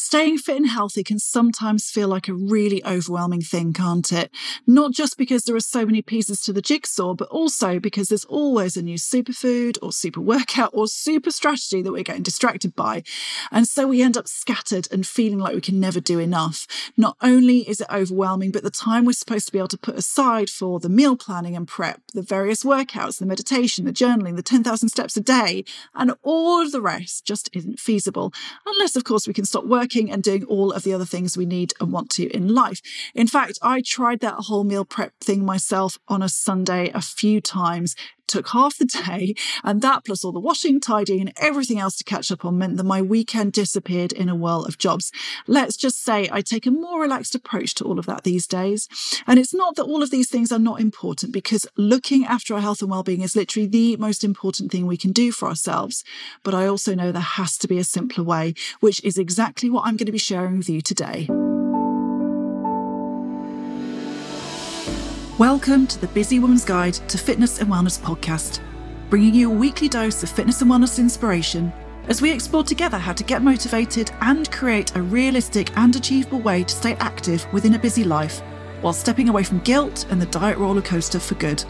Staying fit and healthy can sometimes feel like a really overwhelming thing, can't it? Not just because there are so many pieces to the jigsaw, but also because there's always a new superfood or super workout or super strategy that we're getting distracted by. And so we end up scattered and feeling like we can never do enough. Not only is it overwhelming, but the time we're supposed to be able to put aside for the meal planning and prep, the various workouts, the meditation, the journaling, the 10,000 steps a day, and all of the rest just isn't feasible. Unless, of course, we can stop working working and doing all of the other things we need and want to in life. In fact, I tried that whole meal prep thing myself on a Sunday a few times took half the day, and that plus all the washing, tidying, and everything else to catch up on meant that my weekend disappeared in a whirl of jobs. Let's just say I take a more relaxed approach to all of that these days. And it's not that all of these things are not important because looking after our health and well-being is literally the most important thing we can do for ourselves. But I also know there has to be a simpler way, which is exactly what I'm going to be sharing with you today. Welcome to the Busy Woman's Guide to Fitness and Wellness podcast, bringing you a weekly dose of fitness and wellness inspiration as we explore together how to get motivated and create a realistic and achievable way to stay active within a busy life while stepping away from guilt and the diet roller coaster for good.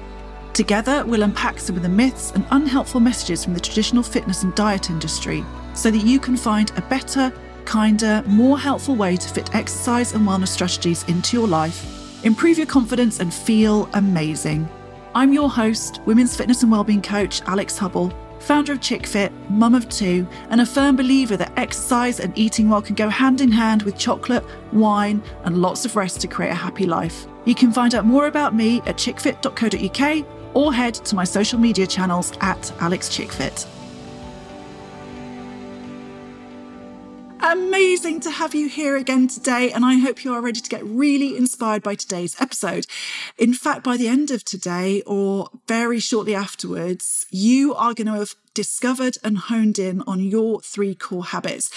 Together, we'll unpack some of the myths and unhelpful messages from the traditional fitness and diet industry so that you can find a better, kinder, more helpful way to fit exercise and wellness strategies into your life Improve your confidence and feel amazing. I'm your host, women's fitness and wellbeing coach Alix Hubble, founder of ChickFit, mum of two, and a firm believer that exercise and eating well can go hand in hand with chocolate, wine, and lots of rest to create a happy life. You can find out more about me at chickfit.co.uk or head to my social media channels at Alix Chickfit. Amazing to have you here again today, and I hope you are ready to get really inspired by today's episode. In fact, by the end of today, or very shortly afterwards, you are going to have discovered and honed in on your three core habits.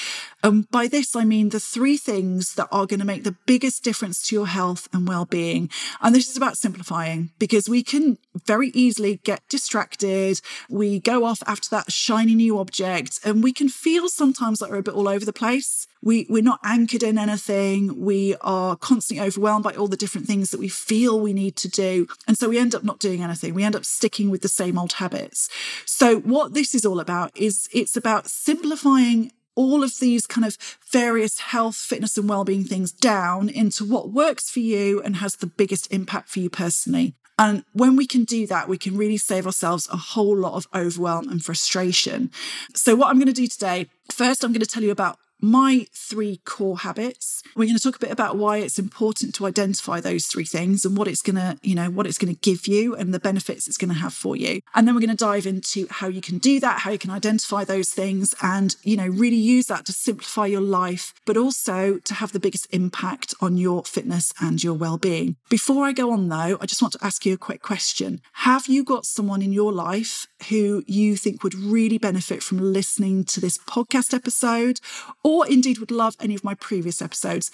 And by this, I mean the three things that are going to make the biggest difference to your health and well being. And this is about simplifying because we can very easily get distracted. We go off after that shiny new object and we can feel sometimes like we're a bit all over the place. We we're not anchored in anything. We are constantly overwhelmed by all the different things that we feel we need to do. And so we end up not doing anything. We end up sticking with the same old habits. So what this is all about is it's about simplifying all of these kind of various health, fitness, and well-being things down into what works for you and has the biggest impact for you personally. And when we can do that, we can really save ourselves a whole lot of overwhelm and frustration. So, what I'm going to do today, first, I'm going to tell you about my three core habits. We're going to talk a bit about why it's important to identify those three things and what it's going to, you know, what it's going to give you and the benefits it's going to have for you. And then we're going to dive into how you can do that, how you can identify those things and, you know, really use that to simplify your life, but also to have the biggest impact on your fitness and your well-being. Before I go on though, I just want to ask you a quick question. Have you got someone in your life who you think would really benefit from listening to this podcast episode? or indeed would love any of my previous episodes.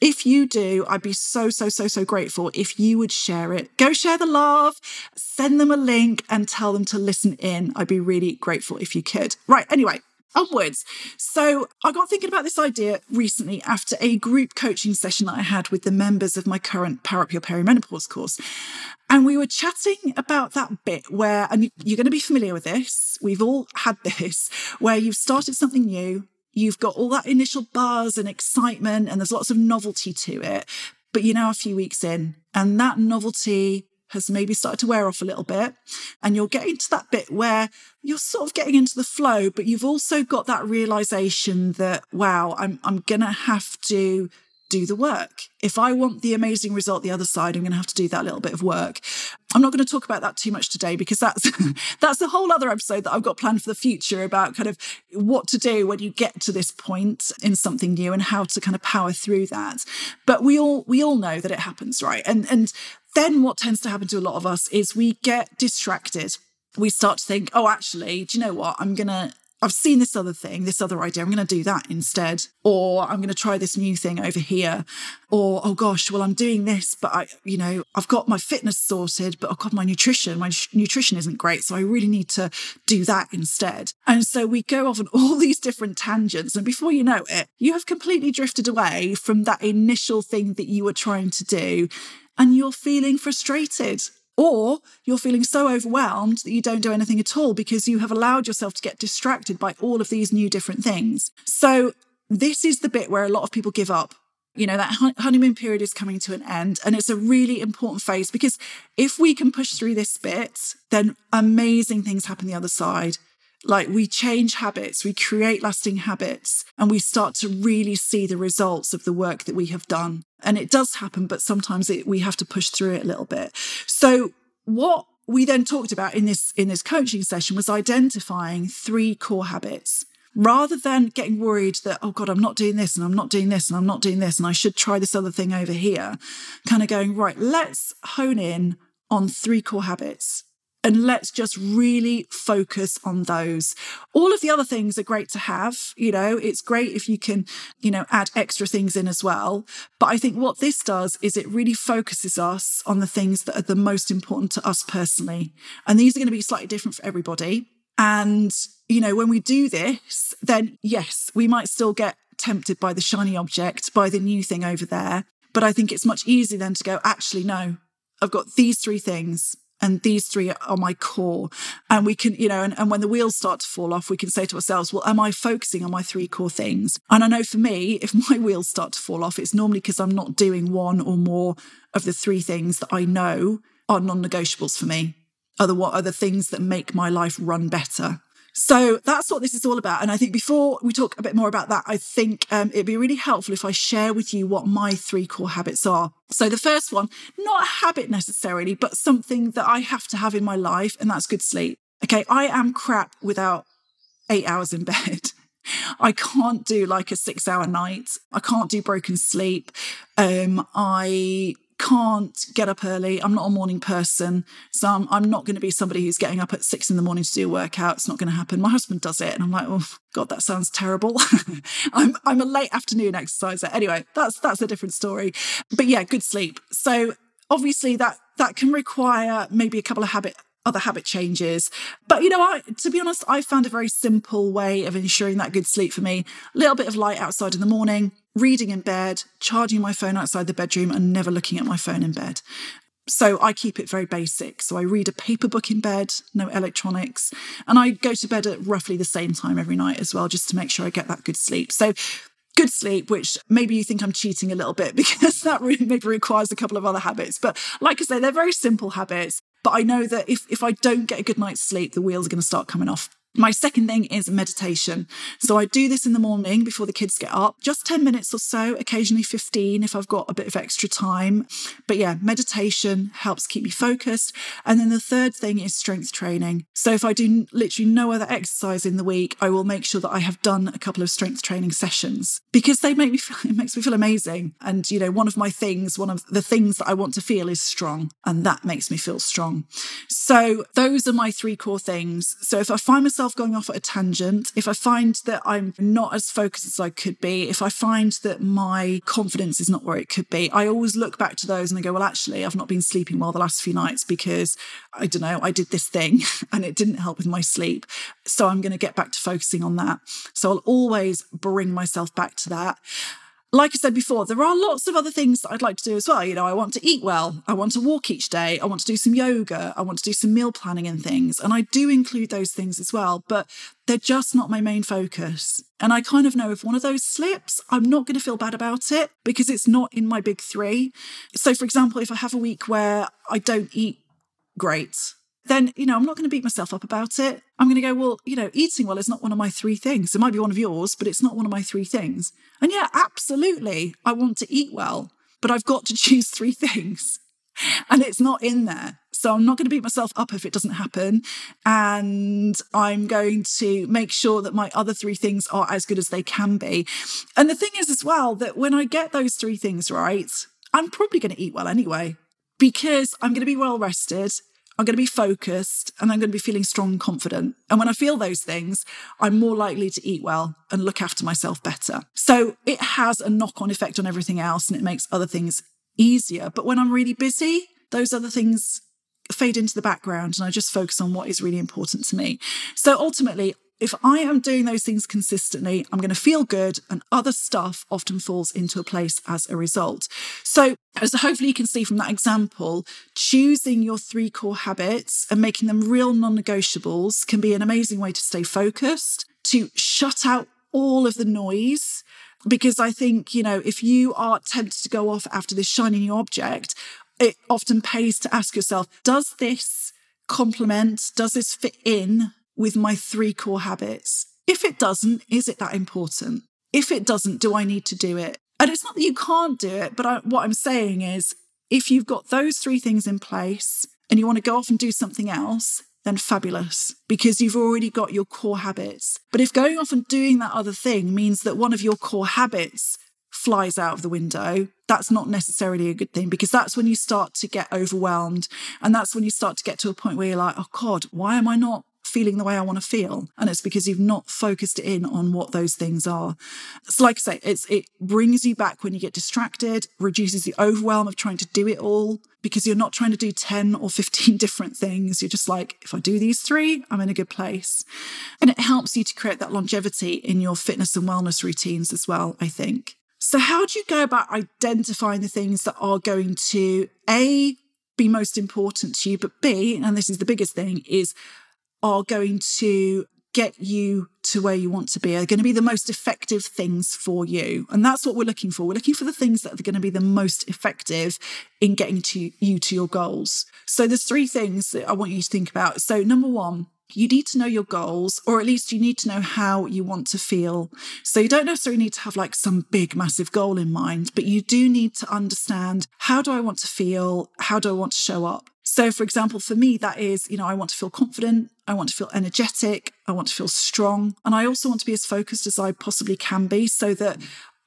If you do, I'd be so, so, so, so grateful if you would share it. Go share the love, send them a link, and tell them to listen in. I'd be really grateful if you could. Right, anyway, onwards. So I got thinking about this idea recently after a group coaching session that I had with the members of my current Up Perimenopause course. And we were chatting about that bit where, and you're going to be familiar with this, we've all had this, where you've started something new, you've got all that initial buzz and excitement, and there's lots of novelty to it. But you're now a few weeks in, and that novelty has maybe started to wear off a little bit. And you're getting to that bit where you're sort of getting into the flow, but you've also got that realization that, wow, I'm, I'm going to have to do the work. If I want the amazing result the other side, I'm going to have to do that little bit of work. I'm not going to talk about that too much today because that's that's a whole other episode that I've got planned for the future about kind of what to do when you get to this point in something new and how to kind of power through that. But we all we all know that it happens, right? And and then what tends to happen to a lot of us is we get distracted. We start to think, "Oh, actually, do you know what? I'm going to I've seen this other thing, this other idea. I'm going to do that instead. Or I'm going to try this new thing over here. Or, oh gosh, well, I'm doing this, but I, you know, I've got my fitness sorted, but oh I've got my nutrition. My nutrition isn't great. So I really need to do that instead. And so we go off on all these different tangents. And before you know it, you have completely drifted away from that initial thing that you were trying to do. And you're feeling frustrated or you're feeling so overwhelmed that you don't do anything at all because you have allowed yourself to get distracted by all of these new different things. So, this is the bit where a lot of people give up. You know, that honeymoon period is coming to an end, and it's a really important phase because if we can push through this bit, then amazing things happen the other side. Like we change habits, we create lasting habits, and we start to really see the results of the work that we have done. And it does happen, but sometimes it, we have to push through it a little bit. So, what we then talked about in this in this coaching session was identifying three core habits rather than getting worried that oh god i'm not doing this and i'm not doing this and i'm not doing this and i should try this other thing over here kind of going right let's hone in on three core habits and let's just really focus on those. All of the other things are great to have. You know, it's great if you can, you know, add extra things in as well. But I think what this does is it really focuses us on the things that are the most important to us personally. And these are going to be slightly different for everybody. And, you know, when we do this, then yes, we might still get tempted by the shiny object, by the new thing over there. But I think it's much easier then to go, actually, no, I've got these three things and these three are my core. And we can you know and, and when the wheels start to fall off we can say to ourselves well am i focusing on my three core things? And i know for me if my wheels start to fall off it's normally because i'm not doing one or more of the three things that i know are non-negotiables for me. Are the what are the things that make my life run better so that's what this is all about. And I think before we talk a bit more about that, I think um, it'd be really helpful if I share with you what my three core habits are. So the first one, not a habit necessarily, but something that I have to have in my life, and that's good sleep. Okay, I am crap without eight hours in bed. I can't do like a six hour night. I can't do broken sleep. Um, I can't get up early. I'm not a morning person. So I'm, I'm not going to be somebody who's getting up at six in the morning to do a workout. It's not going to happen. My husband does it. And I'm like, oh, God, that sounds terrible. I'm, I'm a late afternoon exerciser. Anyway, that's, that's a different story. But yeah, good sleep. So obviously that, that can require maybe a couple of habit other habit changes. But you know, I to be honest, I found a very simple way of ensuring that good sleep for me. A little bit of light outside in the morning, reading in bed, charging my phone outside the bedroom, and never looking at my phone in bed. So I keep it very basic. So I read a paper book in bed, no electronics, and I go to bed at roughly the same time every night as well, just to make sure I get that good sleep. So good sleep, which maybe you think I'm cheating a little bit because that really maybe requires a couple of other habits. But like I say, they're very simple habits. But I know that if, if I don't get a good night's sleep, the wheels are going to start coming off. My second thing is meditation. So I do this in the morning before the kids get up, just 10 minutes or so, occasionally 15 if I've got a bit of extra time. But yeah, meditation helps keep me focused. And then the third thing is strength training. So if I do literally no other exercise in the week, I will make sure that I have done a couple of strength training sessions because they make me feel, it makes me feel amazing. And, you know, one of my things, one of the things that I want to feel is strong. And that makes me feel strong. So those are my three core things. So if I find myself myself going off at a tangent, if I find that I'm not as focused as I could be, if I find that my confidence is not where it could be, I always look back to those and I go, well, actually, I've not been sleeping well the last few nights because I don't know, I did this thing and it didn't help with my sleep. So I'm going to get back to focusing on that. So I'll always bring myself back to that like I said before, there are lots of other things that I'd like to do as well. You know, I want to eat well. I want to walk each day. I want to do some yoga. I want to do some meal planning and things. And I do include those things as well, but they're just not my main focus. And I kind of know if one of those slips, I'm not going to feel bad about it because it's not in my big three. So, for example, if I have a week where I don't eat great, then, you know, I'm not going to beat myself up about it. I'm going to go, well, you know, eating well is not one of my three things. It might be one of yours, but it's not one of my three things. And yeah, absolutely, I want to eat well, but I've got to choose three things. And it's not in there. So I'm not going to beat myself up if it doesn't happen. And I'm going to make sure that my other three things are as good as they can be. And the thing is, as well, that when I get those three things right, I'm probably going to eat well anyway because I'm going to be well rested. I'm going to be focused and I'm going to be feeling strong and confident. And when I feel those things, I'm more likely to eat well and look after myself better. So it has a knock on effect on everything else and it makes other things easier. But when I'm really busy, those other things fade into the background and I just focus on what is really important to me. So ultimately, if I am doing those things consistently, I'm going to feel good, and other stuff often falls into a place as a result. So, as hopefully you can see from that example, choosing your three core habits and making them real non negotiables can be an amazing way to stay focused, to shut out all of the noise. Because I think, you know, if you are tempted to go off after this shiny new object, it often pays to ask yourself, does this complement, does this fit in with my three core habits? If it doesn't, is it that important? If it doesn't, do I need to do it? And it's not that you can't do it, but I, what I'm saying is if you've got those three things in place and you want to go off and do something else, then fabulous because you've already got your core habits. But if going off and doing that other thing means that one of your core habits flies out of the window, that's not necessarily a good thing because that's when you start to get overwhelmed. And that's when you start to get to a point where you're like, oh God, why am I not feeling the way I want to feel. And it's because you've not focused in on what those things are. So like I say, it's it brings you back when you get distracted, reduces the overwhelm of trying to do it all because you're not trying to do 10 or 15 different things. You're just like, if I do these three, I'm in a good place. And it helps you to create that longevity in your fitness and wellness routines as well, I think. So, how do you go about identifying the things that are going to A, be most important to you, but B, and this is the biggest thing, is are going to get you to where you want to be are going to be the most effective things for you and that's what we're looking for we're looking for the things that are going to be the most effective in getting to you to your goals so there's three things that i want you to think about so number one you need to know your goals, or at least you need to know how you want to feel. So you don't necessarily need to have like some big, massive goal in mind, but you do need to understand how do I want to feel? How do I want to show up? So, for example, for me, that is, you know, I want to feel confident, I want to feel energetic, I want to feel strong, and I also want to be as focused as I possibly can be so that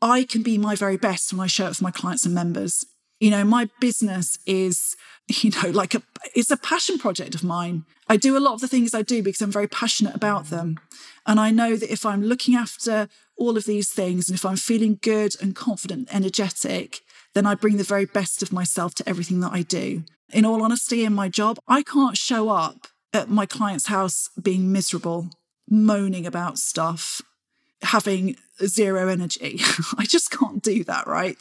I can be my very best when I show up for my clients and members. You know, my business is, you know, like a it's a passion project of mine. I do a lot of the things I do because I'm very passionate about them. And I know that if I'm looking after all of these things and if I'm feeling good and confident energetic, then I bring the very best of myself to everything that I do in all honesty, in my job, I can't show up at my client's house being miserable, moaning about stuff, having zero energy. I just can't do that, right?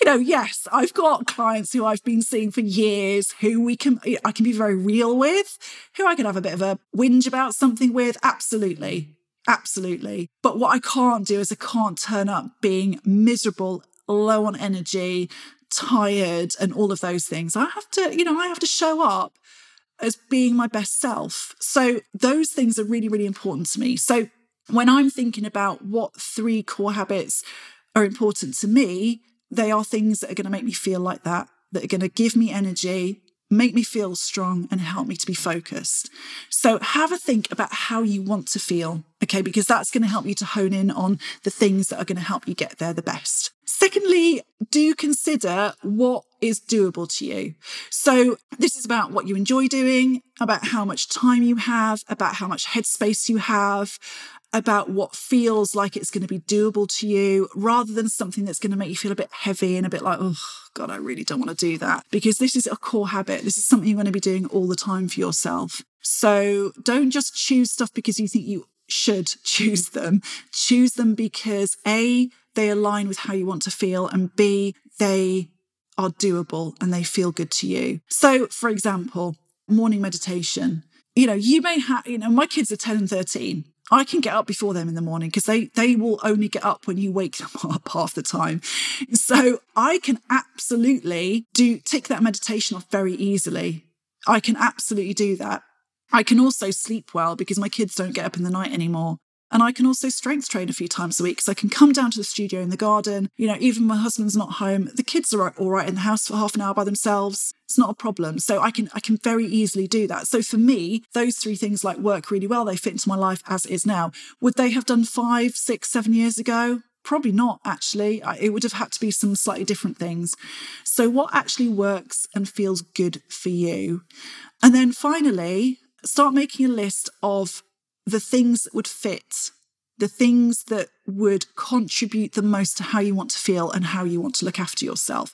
You know, yes, I've got clients who I've been seeing for years who we can I can be very real with, who I can have a bit of a whinge about something with, absolutely. Absolutely. But what I can't do is I can't turn up being miserable, low on energy, tired and all of those things. I have to, you know, I have to show up as being my best self. So those things are really, really important to me. So when I'm thinking about what three core habits are important to me, they are things that are going to make me feel like that, that are going to give me energy, make me feel strong and help me to be focused. So have a think about how you want to feel, okay, because that's going to help you to hone in on the things that are going to help you get there the best. Secondly, do consider what is doable to you. So, this is about what you enjoy doing, about how much time you have, about how much headspace you have, about what feels like it's going to be doable to you rather than something that's going to make you feel a bit heavy and a bit like, oh, God, I really don't want to do that. Because this is a core habit. This is something you're going to be doing all the time for yourself. So don't just choose stuff because you think you should choose them. Choose them because A, they align with how you want to feel, and B, they are doable and they feel good to you. So, for example, morning meditation. You know, you may have, you know, my kids are 10 and 13. I can get up before them in the morning because they they will only get up when you wake them up half the time. So I can absolutely do take that meditation off very easily. I can absolutely do that. I can also sleep well because my kids don't get up in the night anymore. And I can also strength train a few times a week because I can come down to the studio in the garden. You know, even my husband's not home, the kids are all right in the house for half an hour by themselves. It's not a problem. So I can I can very easily do that. So for me, those three things like work really well. They fit into my life as is now. Would they have done five, six, seven years ago? Probably not, actually. It would have had to be some slightly different things. So, what actually works and feels good for you? And then finally, start making a list of the things that would fit, the things that would contribute the most to how you want to feel and how you want to look after yourself.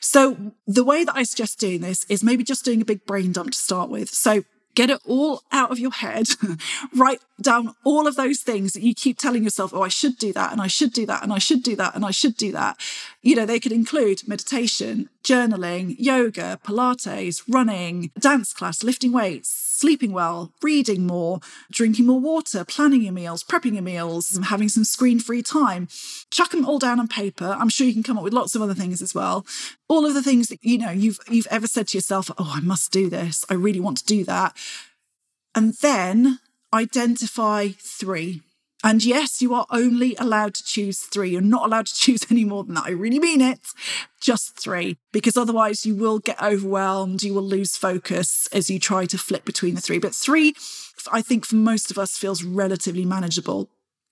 So, the way that I suggest doing this is maybe just doing a big brain dump to start with. So, get it all out of your head, write down all of those things that you keep telling yourself, oh, I should do that, and I should do that, and I should do that, and I should do that. You know, they could include meditation, journaling, yoga, Pilates, running, dance class, lifting weights, sleeping well, reading more, drinking more water, planning your meals, prepping your meals, having some screen free time. Chuck them all down on paper. I'm sure you can come up with lots of other things as well. All of the things that you know you've you've ever said to yourself, "Oh, I must do this. I really want to do that." And then identify 3 and yes, you are only allowed to choose three. You're not allowed to choose any more than that. I really mean it. Just three, because otherwise you will get overwhelmed. You will lose focus as you try to flip between the three. But three, I think for most of us feels relatively manageable.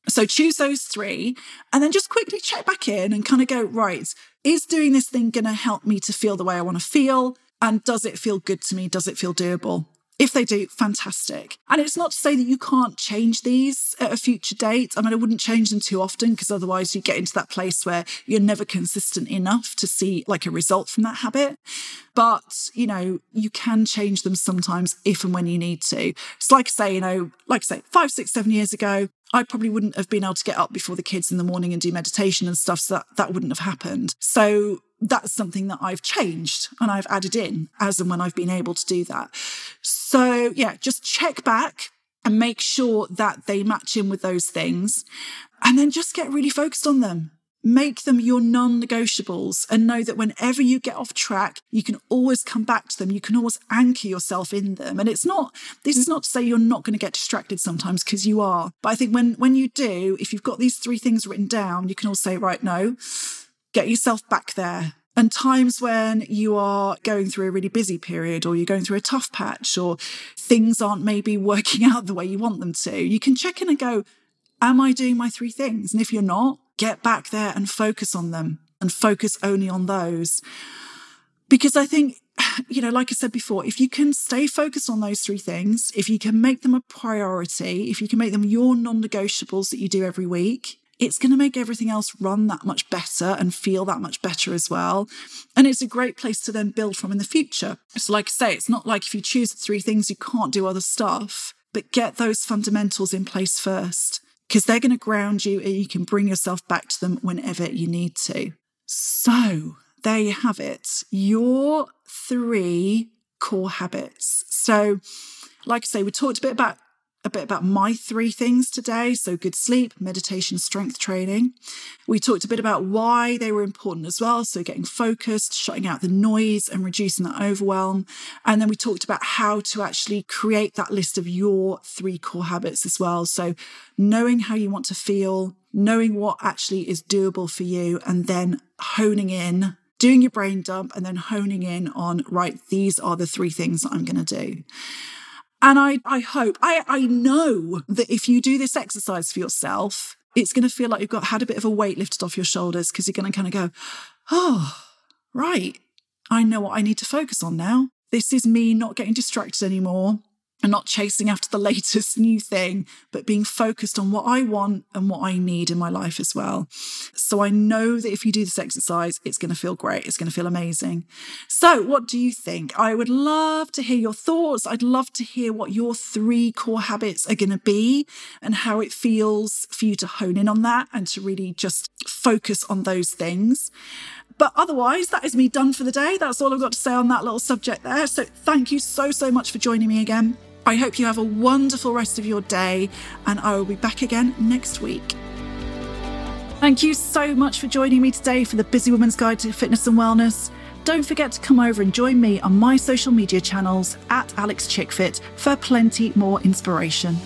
So choose those three and then just quickly check back in and kind of go, right, is doing this thing going to help me to feel the way I want to feel? And does it feel good to me? Does it feel doable? If they do, fantastic. And it's not to say that you can't change these at a future date. I mean, I wouldn't change them too often because otherwise you get into that place where you're never consistent enough to see like a result from that habit. But, you know, you can change them sometimes if and when you need to. It's like I say, you know, like I say, five, six, seven years ago, I probably wouldn't have been able to get up before the kids in the morning and do meditation and stuff. So that, that wouldn't have happened. So that's something that I've changed and I've added in as and when I've been able to do that. So, yeah, just check back and make sure that they match in with those things. And then just get really focused on them. Make them your non negotiables and know that whenever you get off track, you can always come back to them. You can always anchor yourself in them. And it's not, this is not to say you're not going to get distracted sometimes because you are. But I think when, when you do, if you've got these three things written down, you can all say, right, no, get yourself back there. And times when you are going through a really busy period or you're going through a tough patch or things aren't maybe working out the way you want them to, you can check in and go, Am I doing my three things? And if you're not, get back there and focus on them and focus only on those. Because I think, you know, like I said before, if you can stay focused on those three things, if you can make them a priority, if you can make them your non negotiables that you do every week, it's going to make everything else run that much better and feel that much better as well. And it's a great place to then build from in the future. So, like I say, it's not like if you choose three things, you can't do other stuff, but get those fundamentals in place first because they're going to ground you and you can bring yourself back to them whenever you need to. So, there you have it. Your three core habits. So, like I say, we talked a bit about bit about my three things today. So, good sleep, meditation, strength training. We talked a bit about why they were important as well. So, getting focused, shutting out the noise, and reducing that overwhelm. And then we talked about how to actually create that list of your three core habits as well. So, knowing how you want to feel, knowing what actually is doable for you, and then honing in doing your brain dump and then honing in on, right, these are the three things I'm going to do. And I, I hope, I, I know that if you do this exercise for yourself, it's going to feel like you've got had a bit of a weight lifted off your shoulders because you're going to kind of go, oh, right. I know what I need to focus on now. This is me not getting distracted anymore and not chasing after the latest new thing, but being focused on what I want and what I need in my life as well. So I know that if you do this exercise, it's going to feel great. It's going to feel amazing. So, what do you think? I would love to hear your thoughts. I'd love to hear what your three core habits are going to be and how it feels for you to hone in on that and to really just focus on those things. But otherwise, that is me done for the day. That's all I've got to say on that little subject there. So, thank you so, so much for joining me again. I hope you have a wonderful rest of your day, and I will be back again next week. Thank you so much for joining me today for the Busy Woman's Guide to Fitness and Wellness. Don't forget to come over and join me on my social media channels at Alix Chickfit for plenty more inspiration.